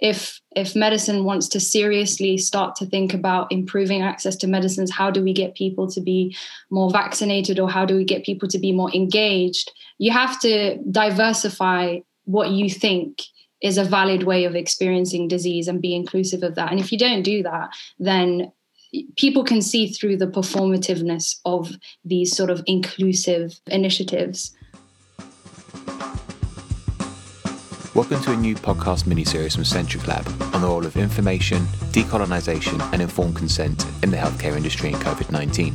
if if medicine wants to seriously start to think about improving access to medicines how do we get people to be more vaccinated or how do we get people to be more engaged? You have to diversify what you think is a valid way of experiencing disease and be inclusive of that. And if you don't do that then people can see through the performativeness of these sort of inclusive initiatives Welcome to a new podcast miniseries from Centric Lab on the role of information, decolonisation, and informed consent in the healthcare industry in COVID 19.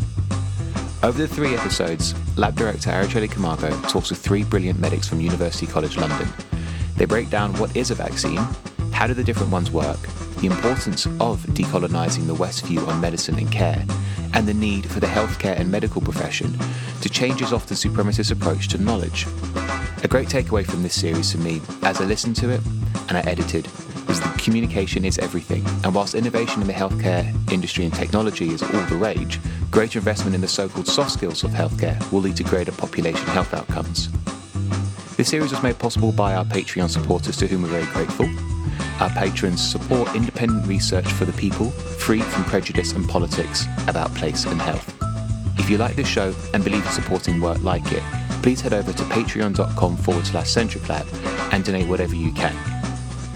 Over the three episodes, Lab Director Araceli Camargo talks with three brilliant medics from University College London. They break down what is a vaccine, how do the different ones work, the importance of decolonising the West view on medicine and care, and the need for the healthcare and medical profession to change its often supremacist approach to knowledge. A great takeaway from this series for me, as I listened to it and I edited, was that communication is everything. And whilst innovation in the healthcare industry and technology is all the rage, greater investment in the so called soft skills of healthcare will lead to greater population health outcomes. This series was made possible by our Patreon supporters, to whom we're very grateful. Our patrons support independent research for the people, free from prejudice and politics about place and health. If you like this show and believe in supporting work like it, please head over to patreon.com forward slash centriclab and donate whatever you can.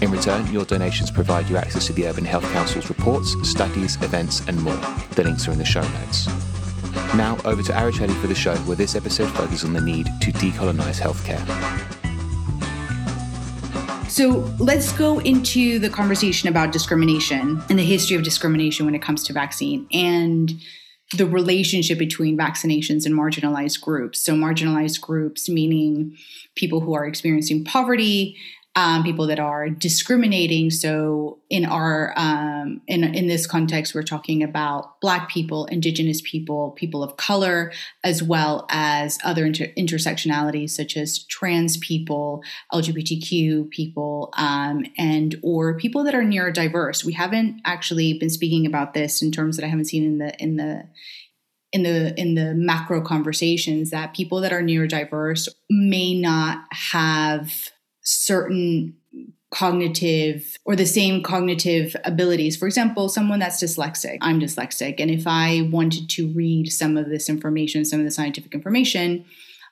In return, your donations provide you access to the Urban Health Council's reports, studies, events, and more. The links are in the show notes. Now, over to Araceli for the show, where this episode focuses on the need to decolonise healthcare. So let's go into the conversation about discrimination and the history of discrimination when it comes to vaccine. And the relationship between vaccinations and marginalized groups. So, marginalized groups meaning people who are experiencing poverty, um, people that are discriminating. So, in our um, in in this context, we're talking about Black people, Indigenous people, people of color, as well as other inter- intersectionalities such as trans people, LGBTQ people, um, and or people that are neurodiverse. We haven't actually been speaking about this in terms that I haven't seen in the in the in the in the macro conversations that people that are neurodiverse may not have certain cognitive or the same cognitive abilities. For example, someone that's dyslexic, I'm dyslexic, and if I wanted to read some of this information, some of the scientific information,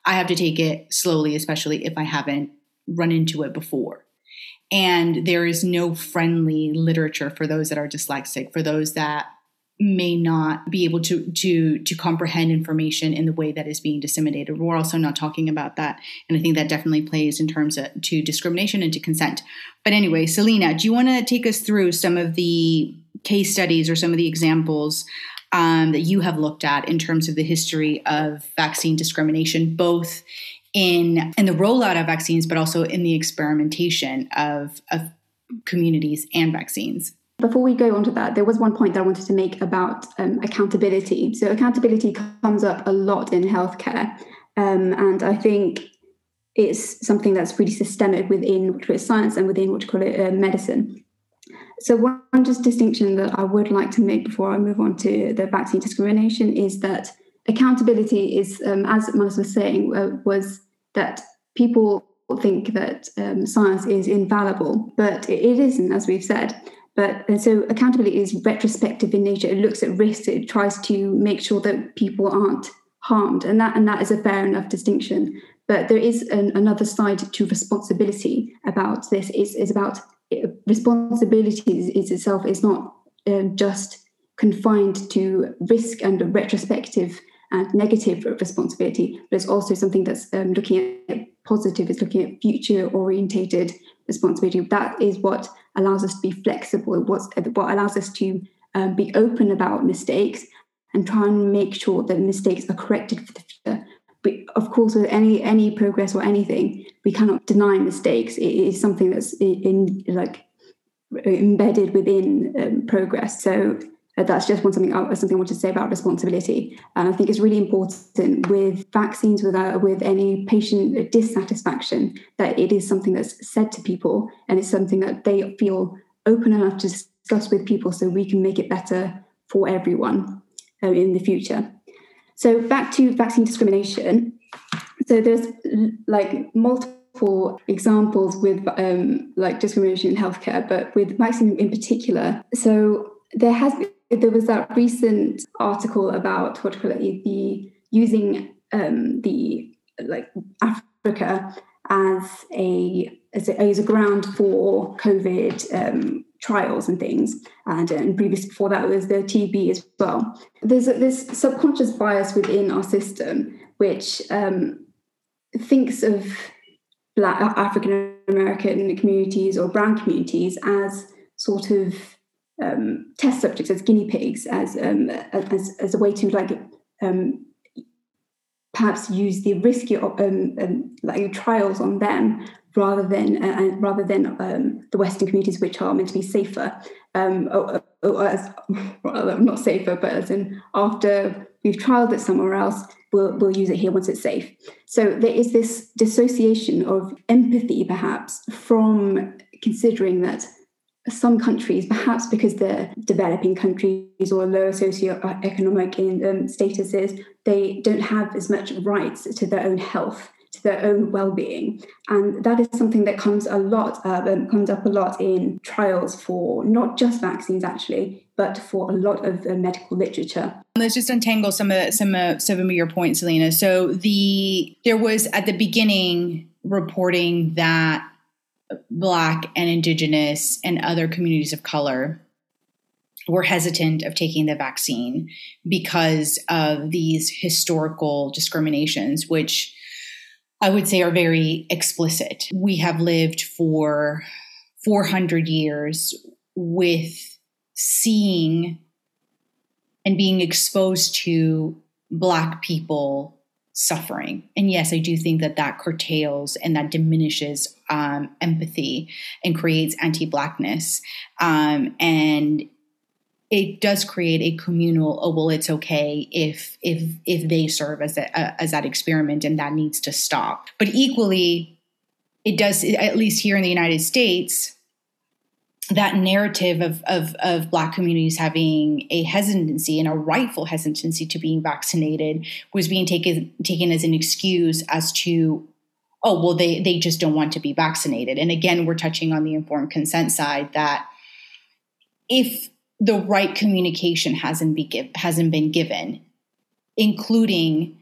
I have to take it slowly, especially if I haven't run into it before. And there is no friendly literature for those that are dyslexic, for those that may not be able to to to comprehend information in the way that is being disseminated. We're also not talking about that, and I think that definitely plays in terms of to discrimination and to consent. But anyway, Selena, do you want to take us through some of the case studies or some of the examples um, that you have looked at in terms of the history of vaccine discrimination, both in in the rollout of vaccines, but also in the experimentation of of communities and vaccines? Before we go on to that, there was one point that I wanted to make about um, accountability. So, accountability comes up a lot in healthcare. Um, and I think it's something that's really systemic within what we call science and within what you call it uh, medicine. So, one just distinction that I would like to make before I move on to the vaccine discrimination is that accountability is, um, as Manas was saying, uh, was that people think that um, science is infallible, but it isn't, as we've said. But and so accountability is retrospective in nature. It looks at risks. It tries to make sure that people aren't harmed, and that and that is a fair enough distinction. But there is an, another side to responsibility about this. Is is about responsibility is, is itself is not um, just confined to risk and retrospective and negative responsibility, but it's also something that's um, looking at positive. It's looking at future orientated responsibility. That is what allows us to be flexible. What's what allows us to um, be open about mistakes and try and make sure that mistakes are corrected for the future. But of course, with any any progress or anything, we cannot deny mistakes. It is something that's in, in like embedded within um, progress. So that's just one something uh, something I want to say about responsibility, and I think it's really important with vaccines without with any patient dissatisfaction that it is something that's said to people, and it's something that they feel open enough to discuss with people, so we can make it better for everyone uh, in the future. So back to vaccine discrimination. So there's like multiple multiple examples with um, like discrimination in healthcare, but with vaccine in particular. So there has there was that recent article about what call it, the using um, the like Africa as a as a, as a ground for COVID um, trials and things. And, and previous before that was the TB as well. There's a, this subconscious bias within our system which um, thinks of Black African American communities or brown communities as sort of um, test subjects, as guinea pigs, as um, as, as a way to like um, perhaps use the risky um, um, like trials on them rather than uh, uh, rather than um, the Western communities, which are meant to be safer, or, or as, not safer, but as in after we've trialed it somewhere else, we'll, we'll use it here once it's safe. So there is this dissociation of empathy, perhaps, from considering that some countries, perhaps because they're developing countries or lower socioeconomic in, um, statuses, they don't have as much rights to their own health, to their own well-being, and that is something that comes a lot uh, um, comes up a lot in trials for not just vaccines, actually, but for a lot of uh, medical literature. Let's just untangle some of some of some of your points, Selena. So the there was at the beginning reporting that Black and Indigenous and other communities of color were hesitant of taking the vaccine because of these historical discriminations, which I would say are very explicit. We have lived for 400 years with seeing and being exposed to Black people suffering. And yes, I do think that that curtails and that diminishes um, empathy and creates anti-blackness. Um, and it does create a communal oh well it's okay if if if they serve as a, as that experiment and that needs to stop but equally it does at least here in the united states that narrative of, of, of black communities having a hesitancy and a rightful hesitancy to being vaccinated was being taken taken as an excuse as to oh well they they just don't want to be vaccinated. And again we're touching on the informed consent side that if the right communication hasn't be give, hasn't been given including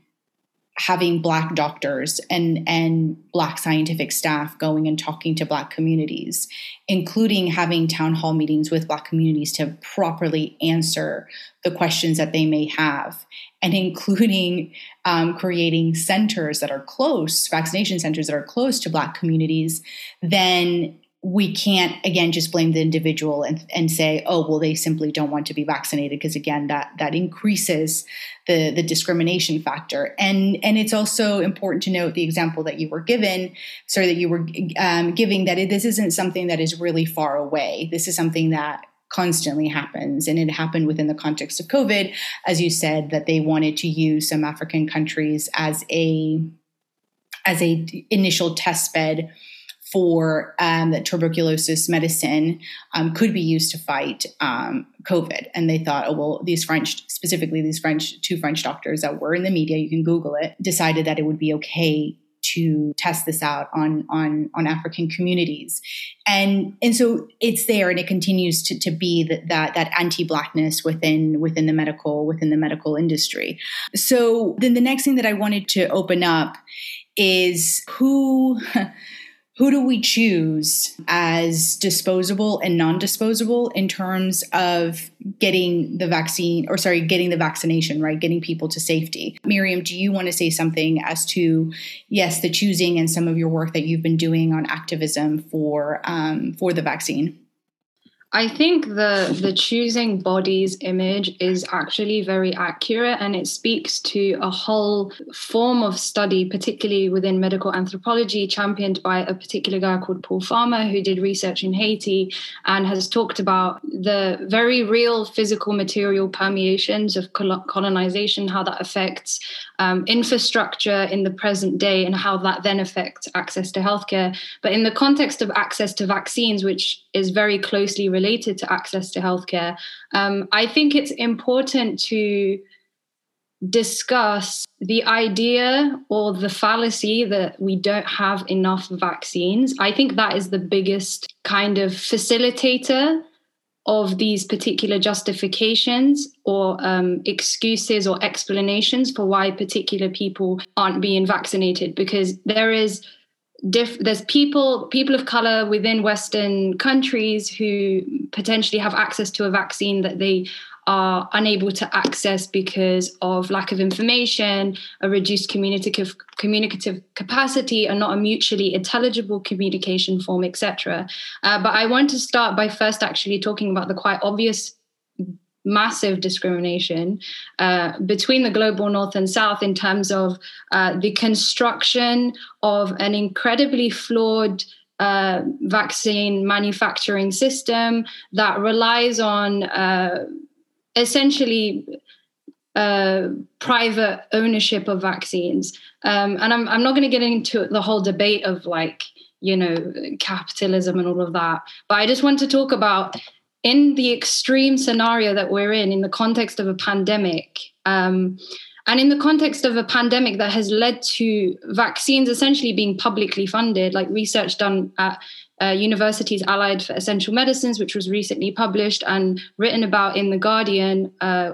having black doctors and and black scientific staff going and talking to black communities including having town hall meetings with black communities to properly answer the questions that they may have and including um, creating centers that are close vaccination centers that are close to black communities then we can't again just blame the individual and, and say oh well they simply don't want to be vaccinated because again that that increases the the discrimination factor. And and it's also important to note the example that you were given sorry that you were um, giving that it, this isn't something that is really far away. This is something that constantly happens and it happened within the context of covid. As you said that they wanted to use some african countries as a as a initial test bed for um, that tuberculosis medicine um, could be used to fight um, COVID. And they thought, oh, well, these French, specifically these French, two French doctors that were in the media, you can Google it, decided that it would be okay to test this out on on on African communities, and and so it's there, and it continues to, to be that that that anti blackness within within the medical within the medical industry. So then the next thing that I wanted to open up is who who do we choose as disposable and non-disposable in terms of getting the vaccine or sorry getting the vaccination right? Getting people to safety. Miriam do you want to say something as to yes the choosing and some of your work that you've been doing on activism for um, for the vaccine I think the the choosing bodies image is actually very accurate and it speaks to a whole form of study, particularly within medical anthropology, championed by a particular guy called Paul Farmer, who did research in Haiti and has talked about the very real physical material permeations of colonization, how that affects um, infrastructure in the present day and how that then affects access to healthcare. But in the context of access to vaccines, which is very closely related to access to healthcare, um, I think it's important to discuss the idea or the fallacy that we don't have enough vaccines. I think that is the biggest kind of facilitator of these particular justifications or um, excuses or explanations for why particular people aren't being vaccinated because there is diff- there's people people of color within western countries who potentially have access to a vaccine that they are unable to access because of lack of information, a reduced communicative communicative capacity, and not a mutually intelligible communication form, etc. Uh, but I want to start by first actually talking about the quite obvious massive discrimination uh, between the global north and south in terms of uh, the construction of an incredibly flawed uh, vaccine manufacturing system that relies on uh, essentially uh, private ownership of vaccines. Um, and I'm, I'm not going to get into the whole debate of like, you know, capitalism and all of that. But I just want to talk about in the extreme scenario that we're in, in the context of a pandemic, um, and in the context of a pandemic that has led to vaccines essentially being publicly funded, like research done at uh, Universities Allied for Essential Medicines, which was recently published and written about in The Guardian, uh,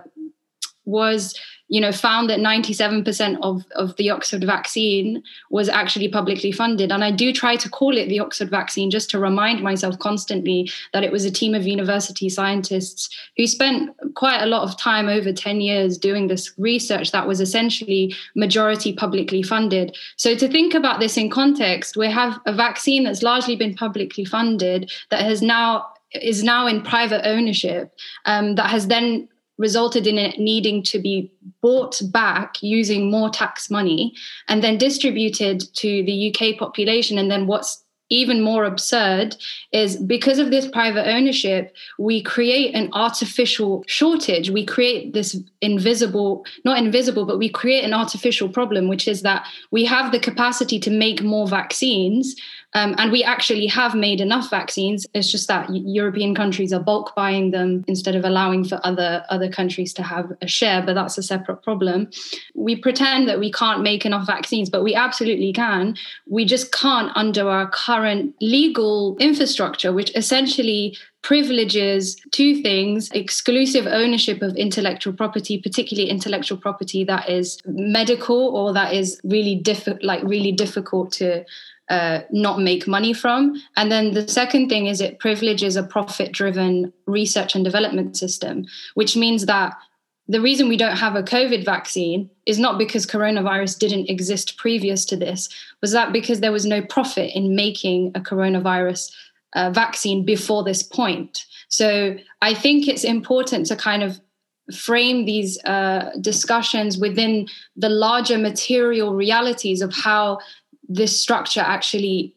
was you know found that 97% of, of the oxford vaccine was actually publicly funded. And i do try to call it the oxford vaccine just to remind myself constantly that it was a team of university scientists who spent quite a lot of time over 10 years doing this research that was essentially majority publicly funded. So to think about this in context we have a vaccine that's largely been publicly funded that has now is now in private ownership um, that has then resulted in it needing to be bought back using more tax money and then distributed to the UK population. And then what's even more absurd is because of this private ownership, we create an artificial shortage. We create this invisible, not invisible, but we create an artificial problem, which is that we have the capacity to make more vaccines, um, and we actually have made enough vaccines. It's just that European countries are bulk buying them instead of allowing for other, other countries to have a share, but that's a separate problem. We pretend that we can't make enough vaccines, but we absolutely can. We just can't under our current legal infrastructure, which essentially privileges two things exclusive ownership of intellectual property particularly intellectual property that is medical or that is really difficult like really difficult to uh, not make money from. And then the second thing is it privileges a profit driven research and development system, which means that the reason we don't have a COVID vaccine is not because coronavirus didn't exist previous to this, was that because there was no profit in making a coronavirus uh, vaccine before this point. So I think it's important to kind of frame these uh, discussions within the larger material realities of how this structure actually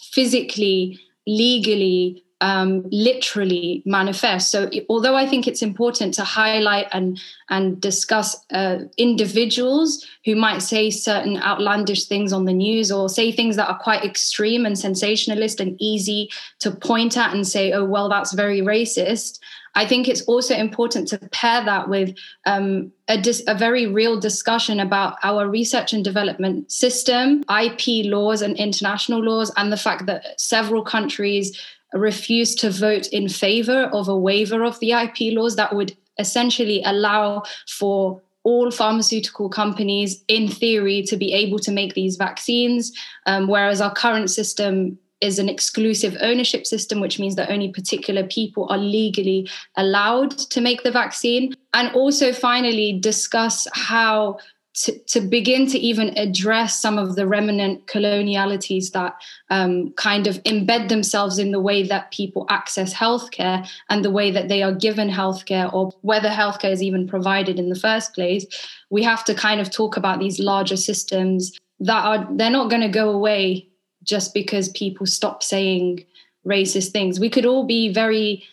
physically, legally, um, literally manifest. So, although I think it's important to highlight and and discuss uh, individuals who might say certain outlandish things on the news or say things that are quite extreme and sensationalist and easy to point at and say, "Oh, well, that's very racist." I think it's also important to pair that with um, a, dis- a, very real discussion about our research and development system, IP laws, and international laws, and the fact that several countries refuse to vote in favor of a waiver of the IP laws that would essentially allow for all pharmaceutical companies, in theory, to be able to make these vaccines, um, whereas our current system is an exclusive ownership system, which means that only particular people are legally allowed to make the vaccine. And also, finally, discuss how to, to begin to even address some of the remnant colonialities that um, kind of embed themselves in the way that people access healthcare and the way that they are given healthcare or whether healthcare is even provided in the first place. We have to kind of talk about these larger systems that are, they're not going to go away just because people stop saying racist things. We could all be very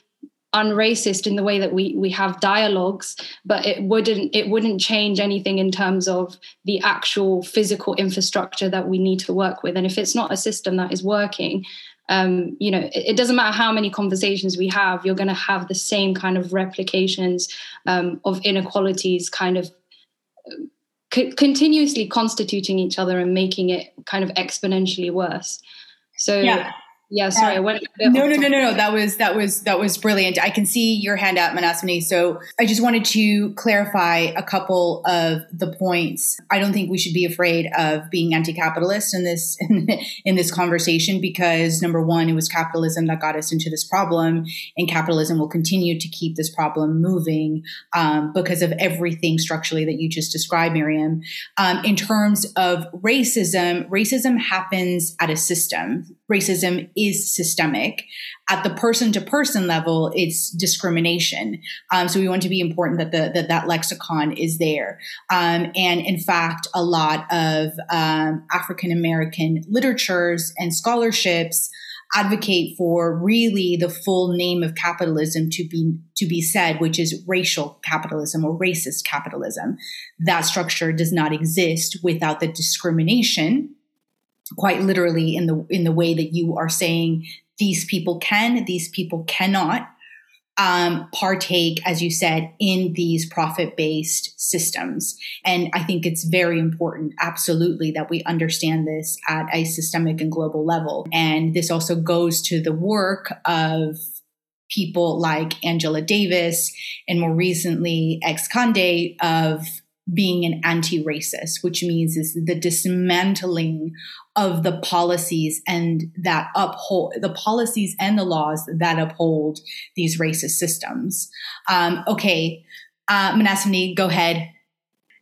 unracist in the way that we we have dialogues but it wouldn't it wouldn't change anything in terms of the actual physical infrastructure that we need to work with and if it's not a system that is working um, you know it, it, doesn't matter how many conversations we have you're going to have the same kind of replications um, of inequalities kind of c- continuously constituting each other and making it kind of exponentially worse. So yeah. Yeah, sorry, I went. No, no, no, no, no. That was that was that was brilliant. I can see your hand up, Manaswini. So I just wanted to clarify a couple of the points. I don't think we should be afraid of being anti-capitalist in this in, in this conversation because number one, it was capitalism that got us into this problem, and capitalism will continue to keep this problem moving um, because of everything structurally that you just described, Miriam. Um, in terms of racism, racism happens at a system. Racism is systemic. At the person to person level, it's discrimination. Um, so we want to be important that the that, that lexicon is there. Um, and in fact, a lot of um, African American literatures and scholarships advocate for really the full name of capitalism to be to be said which is racial capitalism or racist capitalism that structure does not exist without the discrimination quite literally in the in the way that you are saying these people can these people cannot um, partake as you said in these profit based systems. And i think it's very important absolutely that we understand this at a systemic and global level. And this also goes to the work of people like angela davis and more recently X. Kendi of being an anti-racist, which means is the dismantling of the policies and that uphold the policies and the laws that uphold these racist systems. Um, okay, uh, Manaswini, go ahead.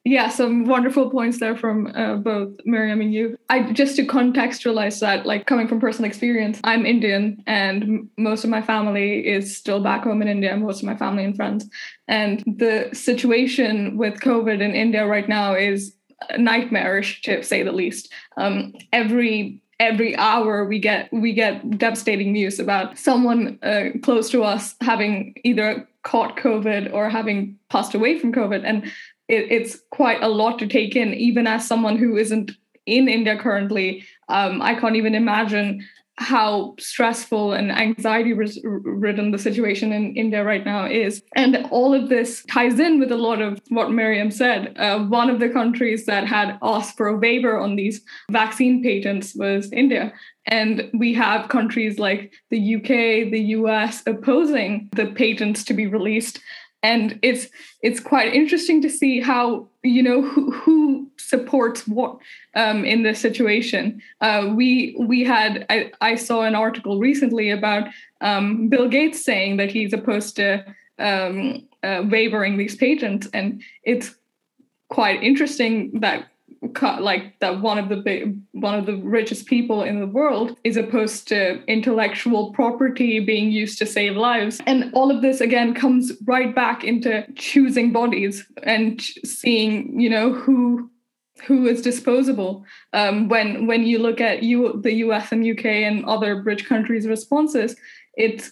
Yeah, some wonderful points there from uh, both Miriam and you. I just to contextualize that, like coming from personal experience, I'm Indian, and most of my family is still back home in India. Most of my family and friends, and the situation with COVID in India right now is nightmarish to say the least. Um, every every hour we get we get devastating news about someone uh, close to us having either caught covid or having passed away from covid and it, it's quite a lot to take in, even as someone who isn't in India currently. Um, I can't even imagine how stressful and anxiety ridden the situation in India right now is. And all of this ties in with a lot of what Miriam said. Uh, one of the countries that had asked for a waiver on these vaccine patents was India. And we have countries like the UK, the US opposing the patents to be released and it's it's quite interesting to see how you know who, who supports what um, in this situation. Uh, we we had I, I, saw an article recently about um, Bill Gates saying that he's opposed to um, uh, waivering these patents, and it's quite interesting that like that one of the big, one of the richest people in the world is opposed to intellectual property being used to save lives. And all of this again comes right back into choosing bodies and seeing you know who who is disposable. Um, when when you look at you the US and UK and other rich countries responses it's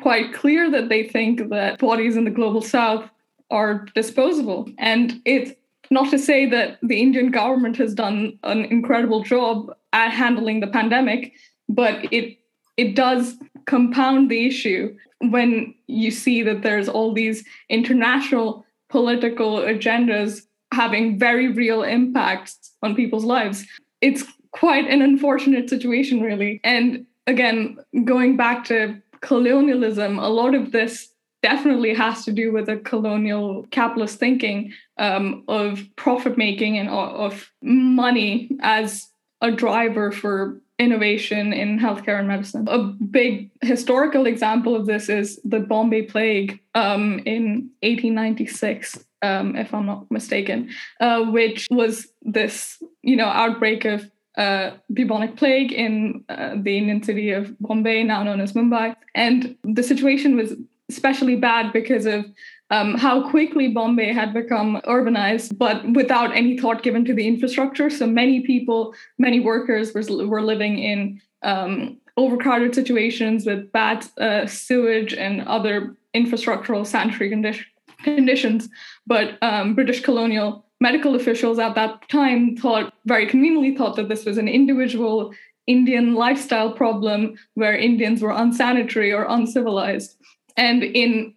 quite clear that they think that bodies in the global south are disposable. And it's not to say that the Indian government has done an incredible job at handling the pandemic, but it it does compound the issue when you see that there's all these international political agendas having very real impacts on people's lives. It's quite an unfortunate situation, really. And again, going back to colonialism, a lot of this definitely has to do with a colonial capitalist thinking um, of profit making and of money as a driver for innovation in healthcare and medicine. A big historical example of this is the Bombay Plague um, in 1896. Um, if I'm not mistaken, uh, which was this, you know, outbreak of uh, bubonic plague in uh, the Indian city of Bombay, now known as Mumbai. And the situation was especially bad because of um, how quickly Bombay had become urbanized, but without any thought given to the infrastructure. So many people, many workers were, were living in um, overcrowded situations with bad uh, sewage and other infrastructural sanitary condi- conditions. But um, British colonial medical officials at that time thought, very conveniently, thought that this was an individual Indian lifestyle problem where Indians were unsanitary or uncivilized. And in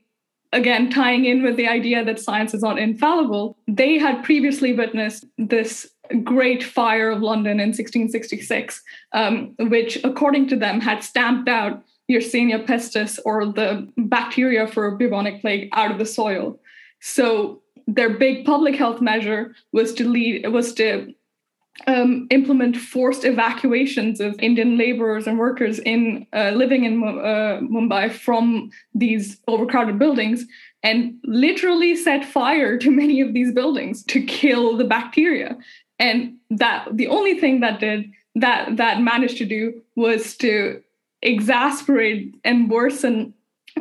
again tying in with the idea that science is not infallible they had previously witnessed this great fire of london in 1666 um, which according to them had stamped out Yersinia pestis or the bacteria for bubonic plague out of the soil. So their big public health measure was to lead was to um, implement forced evacuations of Indian laborers and workers in uh, living in uh, Mumbai from these overcrowded buildings and literally set fire to many of these buildings to kill the bacteria. And that the only thing that did that that managed to do was to exasperate and worsen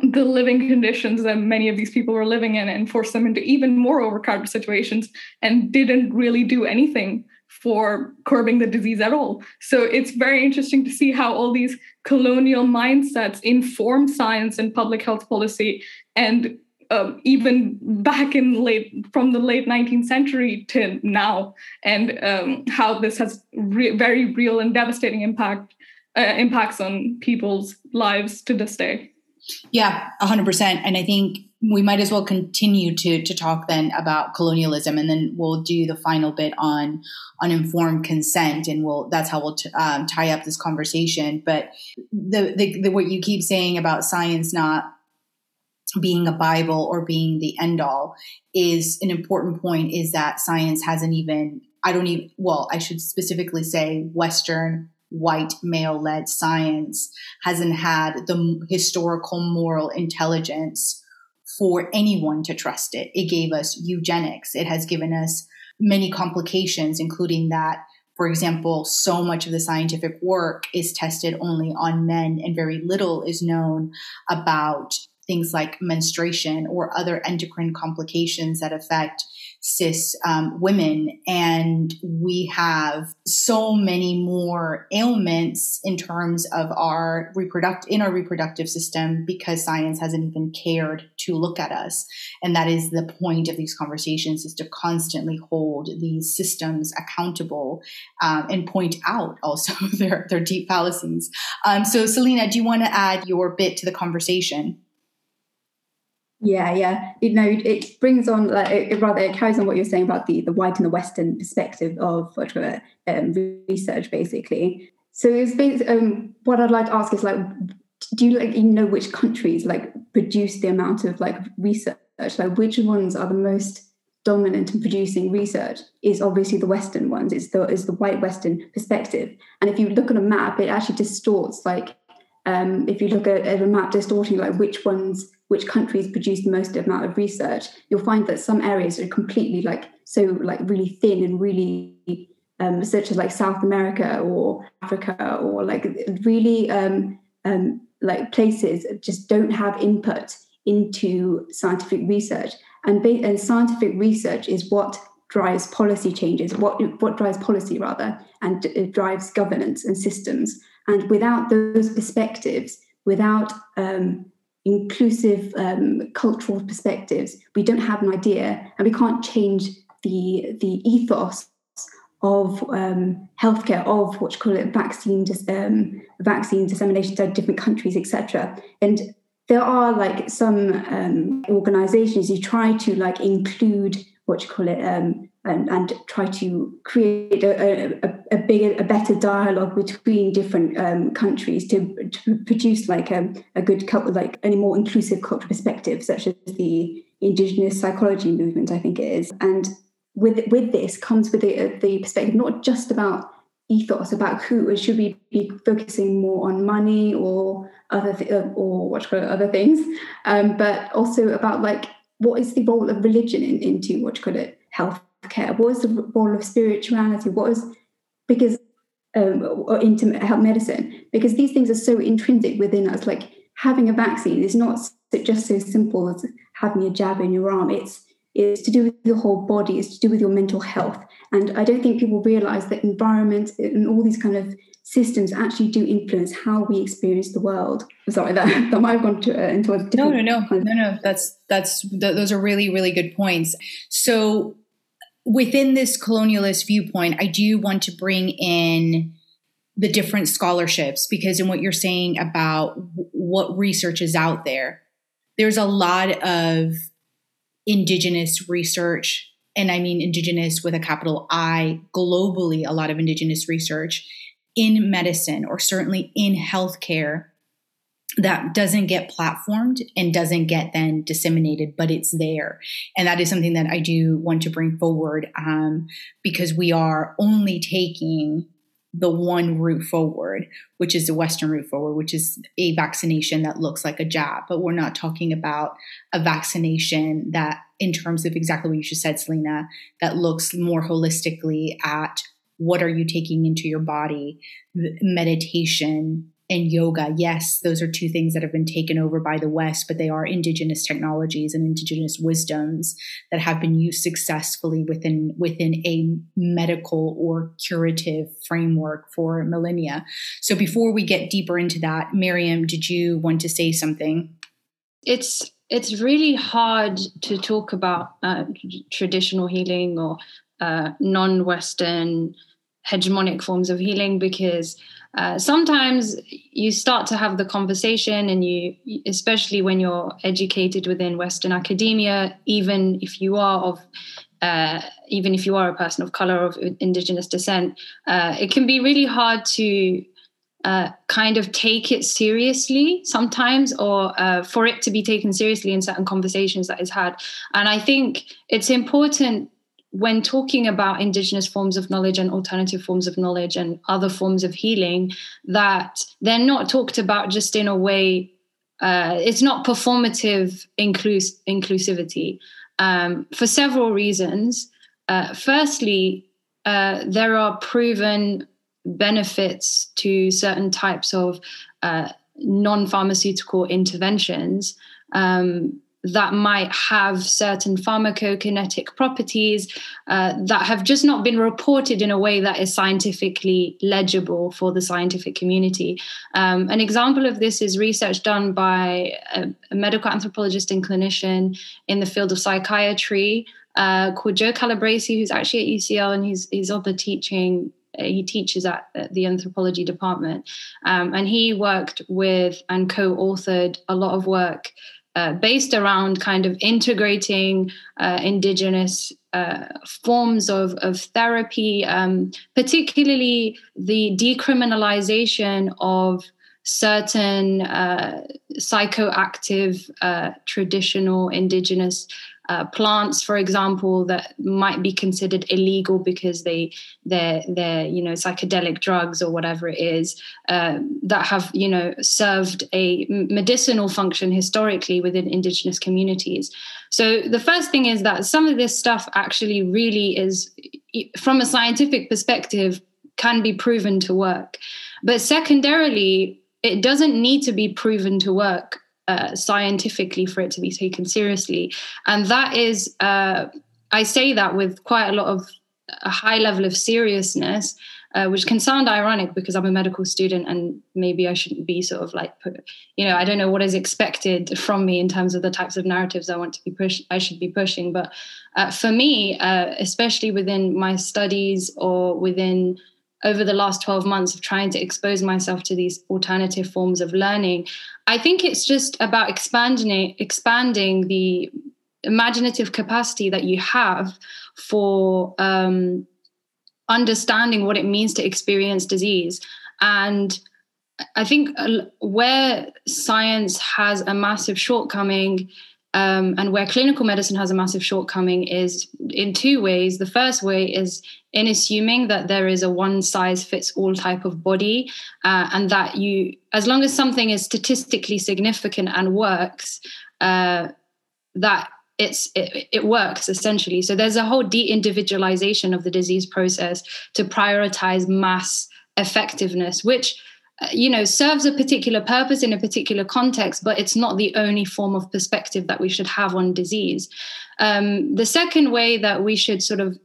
the living conditions that many of these people were living in and force them into even more overcrowded situations and didn't really do anything for curbing the disease at all. So it's very interesting to see how all these colonial mindsets inform science and public health policy and um, even back in late from the late 19th century to now and um, how this has re- very real and devastating impact uh, impacts on people's lives to this day. Yeah, 100%. And I think we might as well continue to to talk then about colonialism and then we'll do the final bit on on informed consent and we'll that's how we'll t- um, tie up this conversation. But the, the, the what you keep saying about science not being a bible or being the end all is an important point is that science hasn't even i don't even well i should specifically say western white male led science hasn't had the historical moral intelligence for anyone to trust it. It gave us eugenics. It has given us many complications, including that, for example, so much of the scientific work is tested only on men and very little is known about things like menstruation or other endocrine complications that affect cis um, women. And we have so many more ailments in terms of our reproduct in our reproductive system because science hasn't even cared to look at us. And that is the point of these conversations is to constantly hold these systems accountable um, and point out also their, their deep fallacies. Um, so Selena, do you want to add your bit to the conversation? Yeah, yeah. You know, it brings on, like, it, rather, it carries on what you're saying about the the white and the Western perspective of um, research, basically. So it's basically, um, what I'd like to ask is like, do you like even know which countries like produce the amount of like research? Like, which ones are the most dominant in producing research? Is obviously the Western ones. It's the is the white Western perspective. And if you look at a map, it actually distorts like um, if you look at, at, a map distorting like which ones which countries produce the most amount of research you'll find that some areas are completely like so like really thin and really um, such as like south america or africa or like really um, um, like places just don't have input into scientific research. And, ba- and scientific research is what drives policy changes what what drives policy rather and it drives governance and systems and without those perspectives, without um, inclusive um, cultural perspectives, we don't have an idea and we can't change the, the ethos of um, healthcare, of what you call it, vaccine, um, vaccine dissemination to different countries, etc. And there are like some um, organizations who try to like include what you call it um, and, and try to create a, a, a bigger, a better dialogue between different um, countries to, to produce like a, a good, like any more inclusive cultural perspective, such as the indigenous psychology movement, I think it is. And with with this comes with the, the perspective not just about ethos about who should we be focusing more on money or other th- or what call it, other things um, but also about like what is the role of religion in, into what you call it health care? What is the role of spirituality? What is because um, or into health medicine? Because these things are so intrinsic within us. Like having a vaccine is not just so simple as having a jab in your arm. It's it's to do with your whole body. It's to do with your mental health. And I don't think people realize that environment and all these kind of systems actually do influence how we experience the world. Sorry, that, that might have gone to, uh, into a no, no, no, no, no. That's that's th- those are really really good points. So within this colonialist viewpoint, I do want to bring in the different scholarships because in what you're saying about what research is out there, there's a lot of indigenous research, and I mean indigenous with a capital I, globally, a lot of indigenous research in medicine or certainly in healthcare that doesn't get platformed and doesn't get then disseminated, but it's there. And that is something that I do want to bring forward um, because we are only taking the one route forward, which is the Western route forward, which is a vaccination that looks like a jab. But we're not talking about a vaccination that, in terms of exactly what you just said, Selena, that looks more holistically at what are you taking into your body, meditation, and yoga, yes, those are two things that have been taken over by the West, but they are indigenous technologies and indigenous wisdoms that have been used successfully within within a medical or curative framework for millennia. So before we get deeper into that, Miriam, did you want to say something? It's it's really hard to talk about uh, traditional healing or uh, non-Western hegemonic forms of healing because uh, sometimes you start to have the conversation and you especially when you're educated within western academia even if you are of uh, even if you are a person of color of indigenous descent uh, it can be really hard to uh, kind of take it seriously sometimes or uh, for it to be taken seriously in certain conversations that is had. And i think it's important when talking about indigenous forms of knowledge and alternative forms of knowledge and other forms of healing that they're not talked about just in a way uh, it's not performative inclus- inclusivity um, for several reasons. Uh, firstly uh, there are proven benefits to certain types of uh, non-pharmaceutical interventions. Um, that might have certain pharmacokinetic properties uh, that have just not been reported in a way that is scientifically legible for the scientific community. Um, an example of this is research done by a, a, medical anthropologist and clinician in the field of psychiatry uh, called Joe Calabrese, who's actually at UCL and he's, he's the teaching he teaches at the anthropology department. Um, and he worked with and co authored a lot of work uh, based around kind of integrating uh, indigenous uh, forms of, of therapy, um, particularly the decriminalization of certain uh, psychoactive uh, traditional indigenous uh, plants, for example, that might be considered illegal because they they're they're you know psychedelic drugs or whatever it is uh, that have you know served a medicinal function historically within indigenous communities. So the first thing is that some of this stuff actually really is, from a scientific perspective, can be proven to work, but secondarily, it doesn't need to be proven to work uh, scientifically for it to be taken seriously. And that is, uh, I say that with quite a lot of a high level of seriousness, uh, which can sound ironic because I'm a medical student and maybe I shouldn't be sort of like, put, you know, I don't know what is expected from me in terms of the types of narratives I want to be push, I should be pushing. But uh, for me, uh, especially within my studies or within over the last 12 months of trying to expose myself to these alternative forms of learning i think it's just about expanding expanding the imaginative capacity that you have for um, understanding what it means to experience disease. And i think uh, where science has a massive shortcoming um, and where clinical medicine has a massive shortcoming is in two ways. The first way is in assuming that there is a one size fits all type of body, uh, and that you, as long as something is statistically significant and works, uh, that it's it, it works essentially. So there's a whole de-individualization of the disease process to prioritize mass effectiveness, which you know serves a particular purpose in a particular context but it's not the only form of perspective that we should have on disease. Um, the second way that we should sort of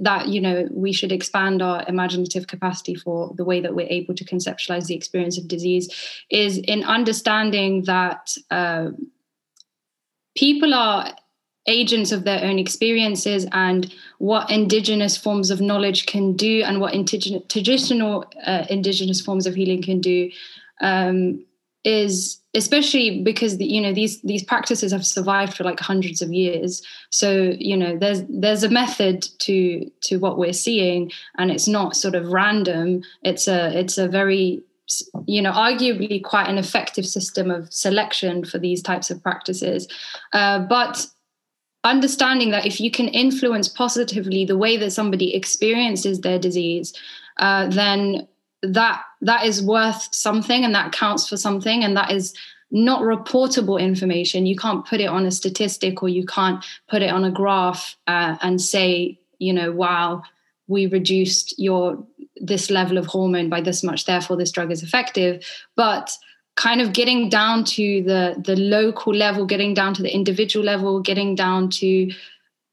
that you know we should expand our imaginative capacity for the way that we're able to conceptualize the experience of disease is in understanding that uh, people are agents of their own experiences and what indigenous forms of knowledge can do and what indigenous, traditional uh, indigenous forms of healing can do um, is especially because the, you know these these practices have survived for like hundreds of years. So you know there's there's a method to to what we're seeing and it's not sort of random. It's a it's a very you know arguably quite an effective system of selection for these types of practices. Uh, but understanding that if you can influence positively the way that somebody experiences their disease uh, then that that is worth something and that counts for something and that is not reportable information. You can't put it on a statistic or you can't put it on a graph uh, and say you know wow we reduced your this level of hormone by this much therefore this drug is effective. But kind of getting down to the the local level getting down to the individual level getting down to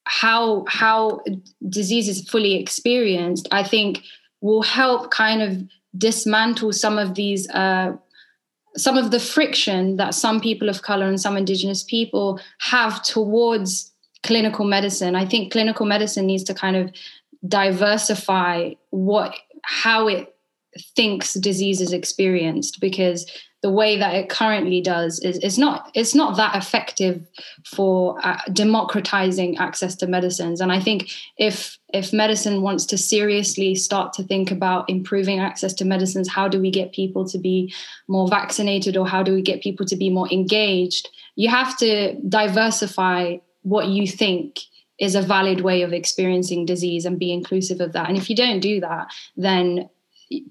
how how disease is fully experienced i think will help kind of dismantle some of these uh, some of the friction that some people of color and some indigenous people have towards clinical medicine. I think clinical medicine needs to kind of diversify what how it thinks disease is experienced because the way that it currently does is, is not it's not that effective for uh, democratizing access to medicines. And i think if if medicine wants to seriously start to think about improving access to medicines how do we get people to be more vaccinated or how do we get people to be more engaged? You have to diversify what you think is a valid way of experiencing disease and be inclusive of that. And if you don't do that then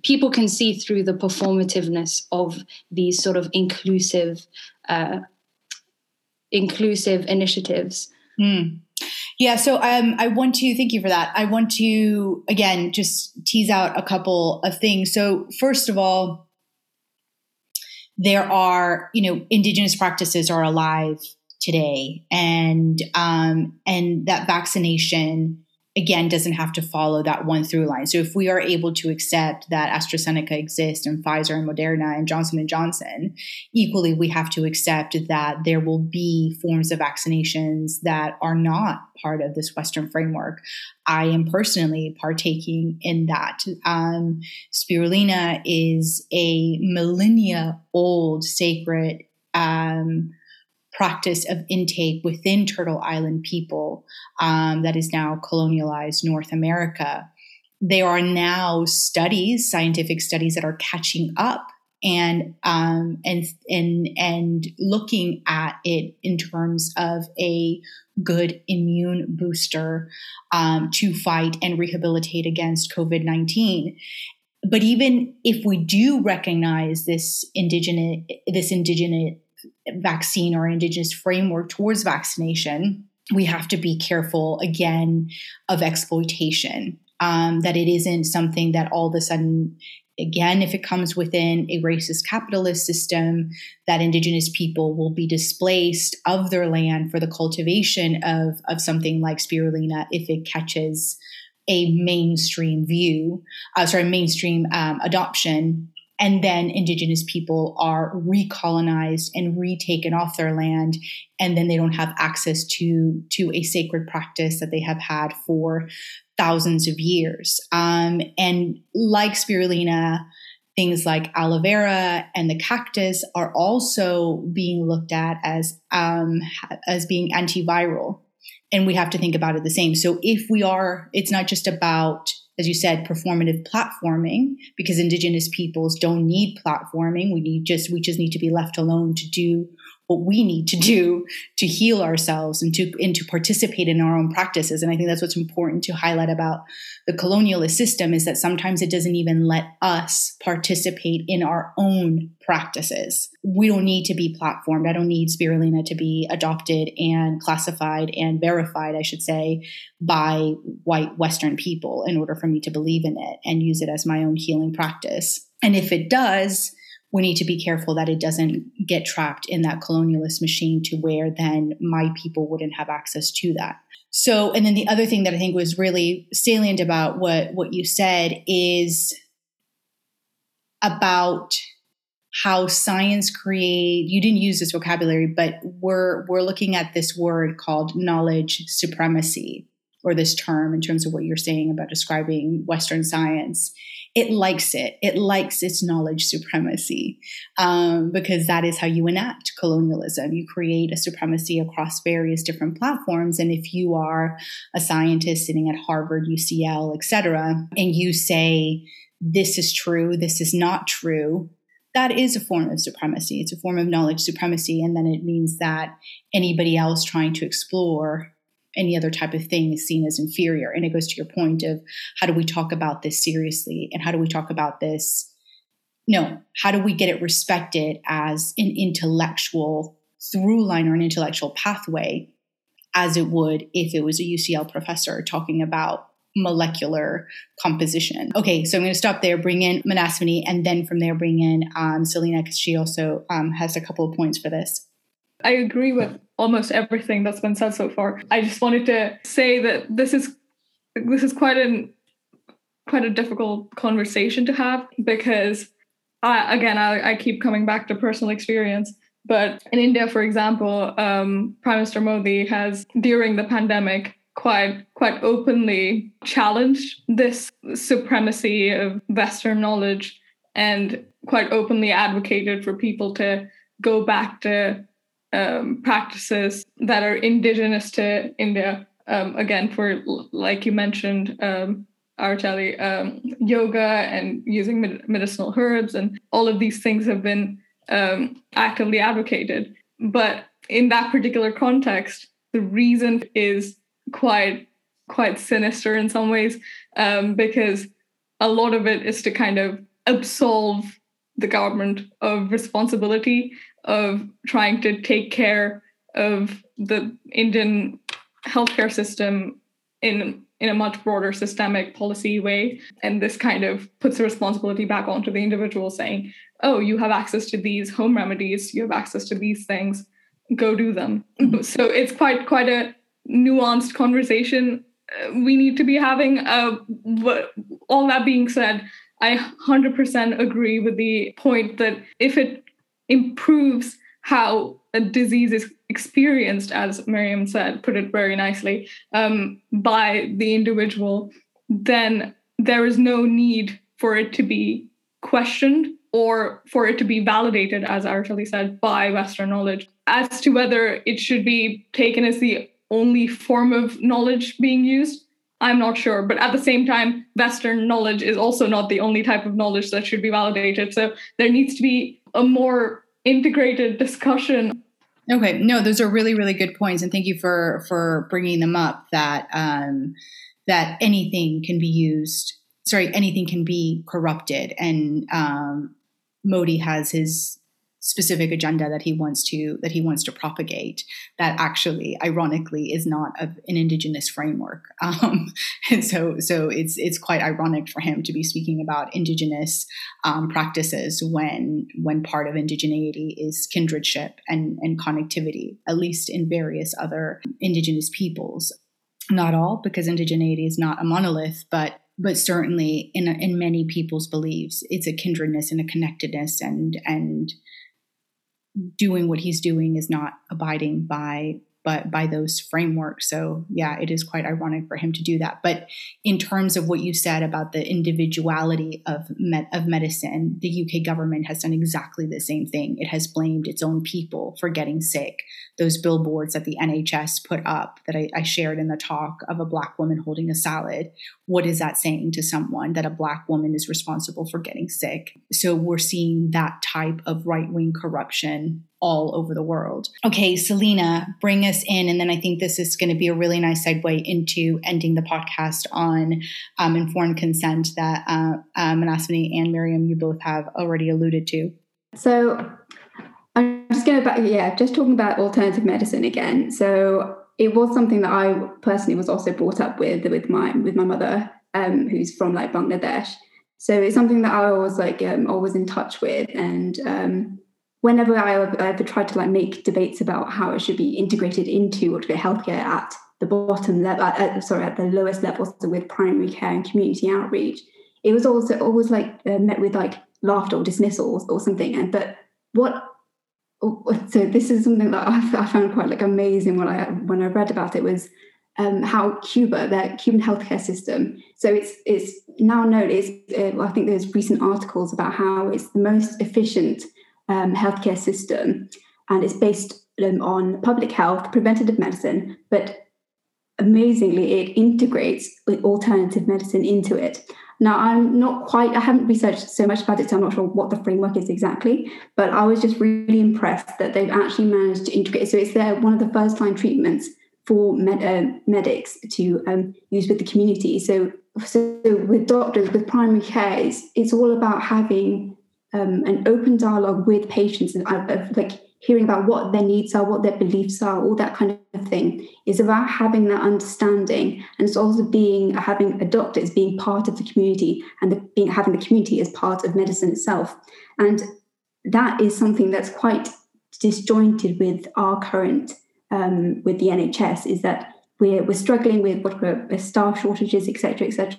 people can see through the performativeness of these sort of inclusive uh, inclusive initiatives. Mm. Yeah, so um, I want to thank you for that. I want to again just tease out a couple of things. So first of all, there are you know indigenous practices are alive today, and um, and that vaccination again doesn't have to follow that one through line. So if we are able to accept that AstraZeneca exists and Pfizer and Moderna and Johnson and Johnson, equally we have to accept that there will be forms of vaccinations that are not part of this Western framework. I am personally partaking in that. Um, spirulina is a millennia old sacred um, practice of intake within Turtle Island people um, that is now colonialized North America. There are now studies, scientific studies, that are catching up and um, and and and looking at it in terms of a good immune booster um, to fight and rehabilitate against COVID nineteen. But even if we do recognize this indigenous this indigenous vaccine or indigenous framework towards vaccination, we have to be careful again of exploitation. Um, that it isn't something that all of a sudden, again, if it comes within a racist capitalist system, that indigenous people will be displaced of their land for the cultivation of, of something like spirulina if it catches a mainstream view, uh, sorry, mainstream um, adoption and then indigenous people are recolonized and retaken off their land and then they don't have access to to a sacred practice that they have had for thousands of years. Um, and like spirulina things like aloe vera and the cactus are also being looked at as um, as being antiviral. And we have to think about it the same. So if we are it's not just about as you said, performative platforming because indigenous peoples don't need platforming. We need just we just need to be left alone to do what we need to do to heal ourselves and to and to participate in our own practices. And I think that's what's important to highlight about the colonialist system is that sometimes it doesn't even let us participate in our own practices. We don't need to be platformed. I don't need spirulina to be adopted and classified and verified, I should say, by white Western people in order for me to believe in it and use it as my own healing practice. And if it does, we need to be careful that it doesn't get trapped in that colonialist machine to where then my people wouldn't have access to that. So, and then the other thing that I think was really salient about what what you said is about how science create you didn't use this vocabulary but we're we're looking at this word called knowledge supremacy or this term in terms of what you're saying about describing western science it likes it. It likes its knowledge supremacy um, because that is how you enact colonialism. You create a supremacy across various different platforms. And if you are a scientist sitting at Harvard, UCL, et cetera, and you say, this is true, this is not true, that is a form of supremacy. It's a form of knowledge supremacy. And then it means that anybody else trying to explore any other type of thing is seen as inferior. And it goes to your point of how do we talk about this seriously and how do we talk about this? No, how do we get it respected as an intellectual through line or an intellectual pathway as it would if it was a UCL professor talking about molecular composition. Okay, so I'm going to stop there, bring in Manaswini, and then from there bring in um, Selena because she also um, has a couple of points for this. I agree with almost everything that's been said so far. I just wanted to say that this is this is quite an quite a difficult conversation to have because I, again I, I keep coming back to personal experience. But in India, for example, um, Prime Minister Modi has during the pandemic quite quite openly challenged this supremacy of Western knowledge and quite openly advocated for people to go back to um, practices that are indigenous to India. Um, again, for like you mentioned, um, um, yoga and using med- medicinal herbs, and all of these things have been um, actively advocated. But in that particular context, the reason is quite quite sinister in some ways um, because a lot of it is to kind of absolve the government of responsibility of trying to take care of the Indian healthcare system in in a much broader systemic policy way. And this kind of puts the responsibility back onto the individual saying oh you have access to these home remedies you have access to these things go do them. Mm-hmm. so it's quite quite a nuanced conversation. Uh, we need to be having uh, but all that being said i 100% agree with the point that if it improves how a disease is experienced, as Miriam said, put it very nicely, um, by the individual, then there is no need for it to be questioned or for it to be validated, as Arteli said, by Western knowledge. As to whether it should be taken as the only form of knowledge being used, I'm not sure. But at the same time, Western knowledge is also not the only type of knowledge that should be validated. So there needs to be a more integrated discussion. Okay, no, those are really really good points, and thank you for for bringing them up. That um, that anything can be used. Sorry, anything can be corrupted, and um, Modi has his specific agenda that he wants to that he wants to propagate that actually ironically is not an indigenous framework. Um, and so so it's it's quite ironic for him to be speaking about indigenous um, practices when when part of indigeneity is kindredship and and connectivity at least in various other indigenous peoples. Not all because indigeneity is not a monolith but but certainly in in many people's beliefs, it's a kindredness and a connectedness, and and doing what he's doing is not abiding by but by those frameworks. So yeah, it is quite ironic for him to do that. But in terms of what you said about the individuality of med- of medicine, the UK government has done exactly the same thing. It has blamed its own people for getting sick. Those billboards that the NHS put up that I, I shared in the talk of a black woman holding a salad. What is that saying to someone that a black woman is responsible for getting sick? So we're seeing that type of right wing corruption all over the world. Okay, Selena, bring us in. And then I think this is going to be a really nice segue into ending the podcast on um, informed consent that uh, uh, and Miriam, you both have already alluded to. So I'm just going back, yeah, just talking about alternative medicine again. So it was something that I personally was also brought up with with my with my mother, um, who's from like Bangladesh. So it's something that I was like um, always in touch with, and um, whenever I, ever tried to like make debates about how it should be integrated into or to get healthcare at the bottom level, uh, sorry, at the lowest levels so with primary care and community outreach, it was also always like uh, met with like laughter or dismissals or something. And but what so this is something that I, I found quite like amazing when I when I read about it was um, how Cuba, their Cuban healthcare system, so it's it's now known. It's uh, I think there's recent articles about how it's the most efficient um, healthcare system, and it's based um, on public health, preventative medicine, but amazingly, it integrates alternative medicine into it. Now, I'm not quite, I haven't researched so much about it, so I'm not sure what the framework is exactly, but I was just really impressed that they've actually managed to integrate. So it's there, one of the first line treatments for med, uh, medics to um, use with the community. So, so with doctors, with primary care, it's, it's all about having um, an open dialogue with patients and uh, like hearing about what their needs are, what their beliefs are, all that kind of thing is about having that understanding. And it's also being having a doctor as being part of the community and the, being having the community as part of medicine itself. And that is something that's quite disjointed with our current um, with the NHS is that we're, we're struggling with what we're, staff shortages, etc., etc.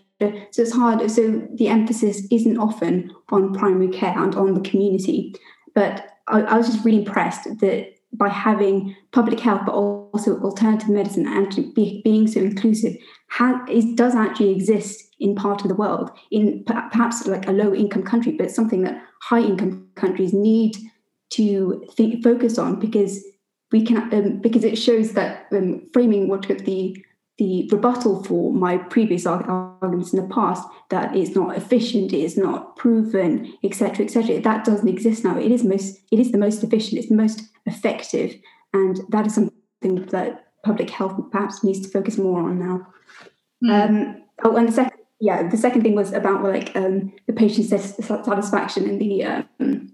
So it's hard. So the emphasis isn't often on primary care and on the community. But I, I was just really impressed that by having public health, but also alternative medicine, and be, being so inclusive, it does actually exist in part of the world, in perhaps like a low income country, but something that high income countries need to think, focus on because we can um, because it shows that um, framing what the the rebuttal for my previous arguments in the past that it's not efficient, it is not proven, etc., etc. That doesn't exist now. It is most, it is the most efficient, it's the most effective, and that is something that public health perhaps needs to focus more on now. Mm. Um, oh, and the second, yeah, the second thing was about like um, the patient satisfaction and the um,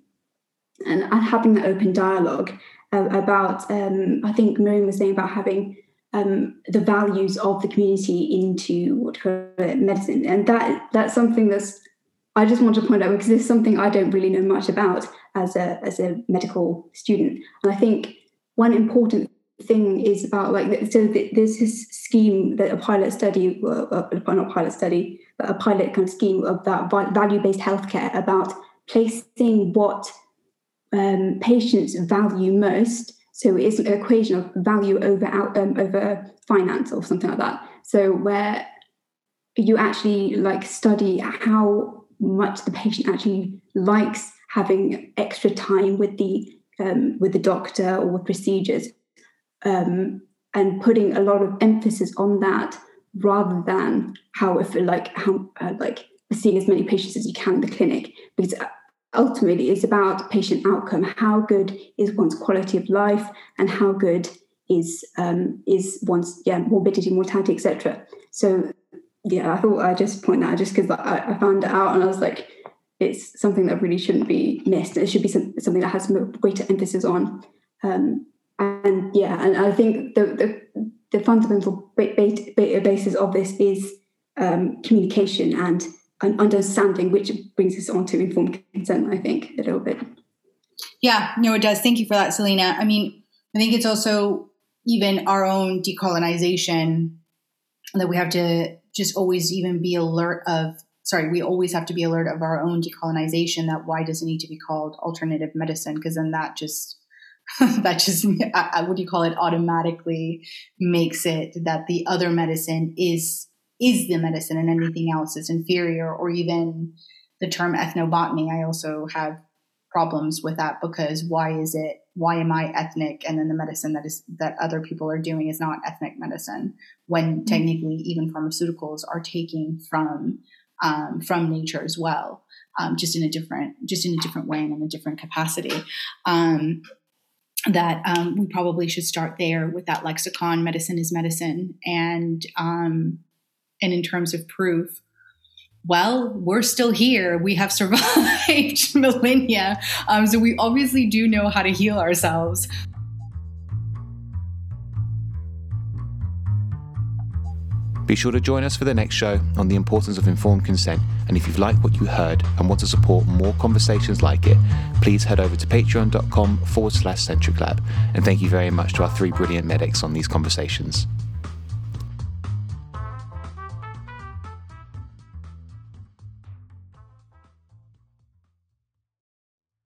and having that open dialogue uh, about. Um, I think Miriam was saying about having um, the values of the community into what medicine, and that that's something that's I just want to point out because it's something I don't really know much about as a as a medical student, and I think one important thing is about like so there's this scheme that a pilot study, well, not pilot study, but a pilot kind of scheme of that value based healthcare about placing what um, patients value most so it's an equation of value over out, um, over finance or something like that. So where you actually like study how much the patient actually likes having extra time with the um, with the doctor or with procedures, um, and putting a lot of emphasis on that rather than how if like how uh, like seeing as many patients as you can in the clinic because ultimately it's about patient outcome. How good is one's quality of life, and how good is um, is one's yeah morbidity, mortality, etc. So yeah, I thought I'd just point that out just because I, I, found it out and I was like, it's something that really shouldn't be missed. It should be some, something that has greater emphasis on. Um, and yeah, and I think the the, the fundamental basis of this is um, communication and an understanding, which brings us on to informed consent, I think, a little bit. Yeah, no, it does. Thank you for that, Selena. I mean, I think it's also even our own decolonization that we have to just always even be alert of sorry we always have to be alert of our own decolonization that why does it need to be called alternative medicine because then that just that just what do you call it automatically makes it that the other medicine is is the medicine and anything else is inferior or even the term ethnobotany. I also have problems with that because why is it why am i ethnic and then the medicine that is that other people are doing is not ethnic medicine when mm-hmm. technically even pharmaceuticals are taking from um, from nature as well um, just in a different just in a different way and in a different capacity. Um, that um, we probably should start there with that lexicon medicine is medicine. And um, and in terms of proof, well, we're still here. We have survived millennia. Um, so we obviously do know how to heal ourselves. Be sure to join us for the next show on the importance of informed consent. And if you've liked what you heard and want to support more conversations like it, please head over to patreon.com forward slash centric lab. And thank you very much to our three brilliant medics on these conversations.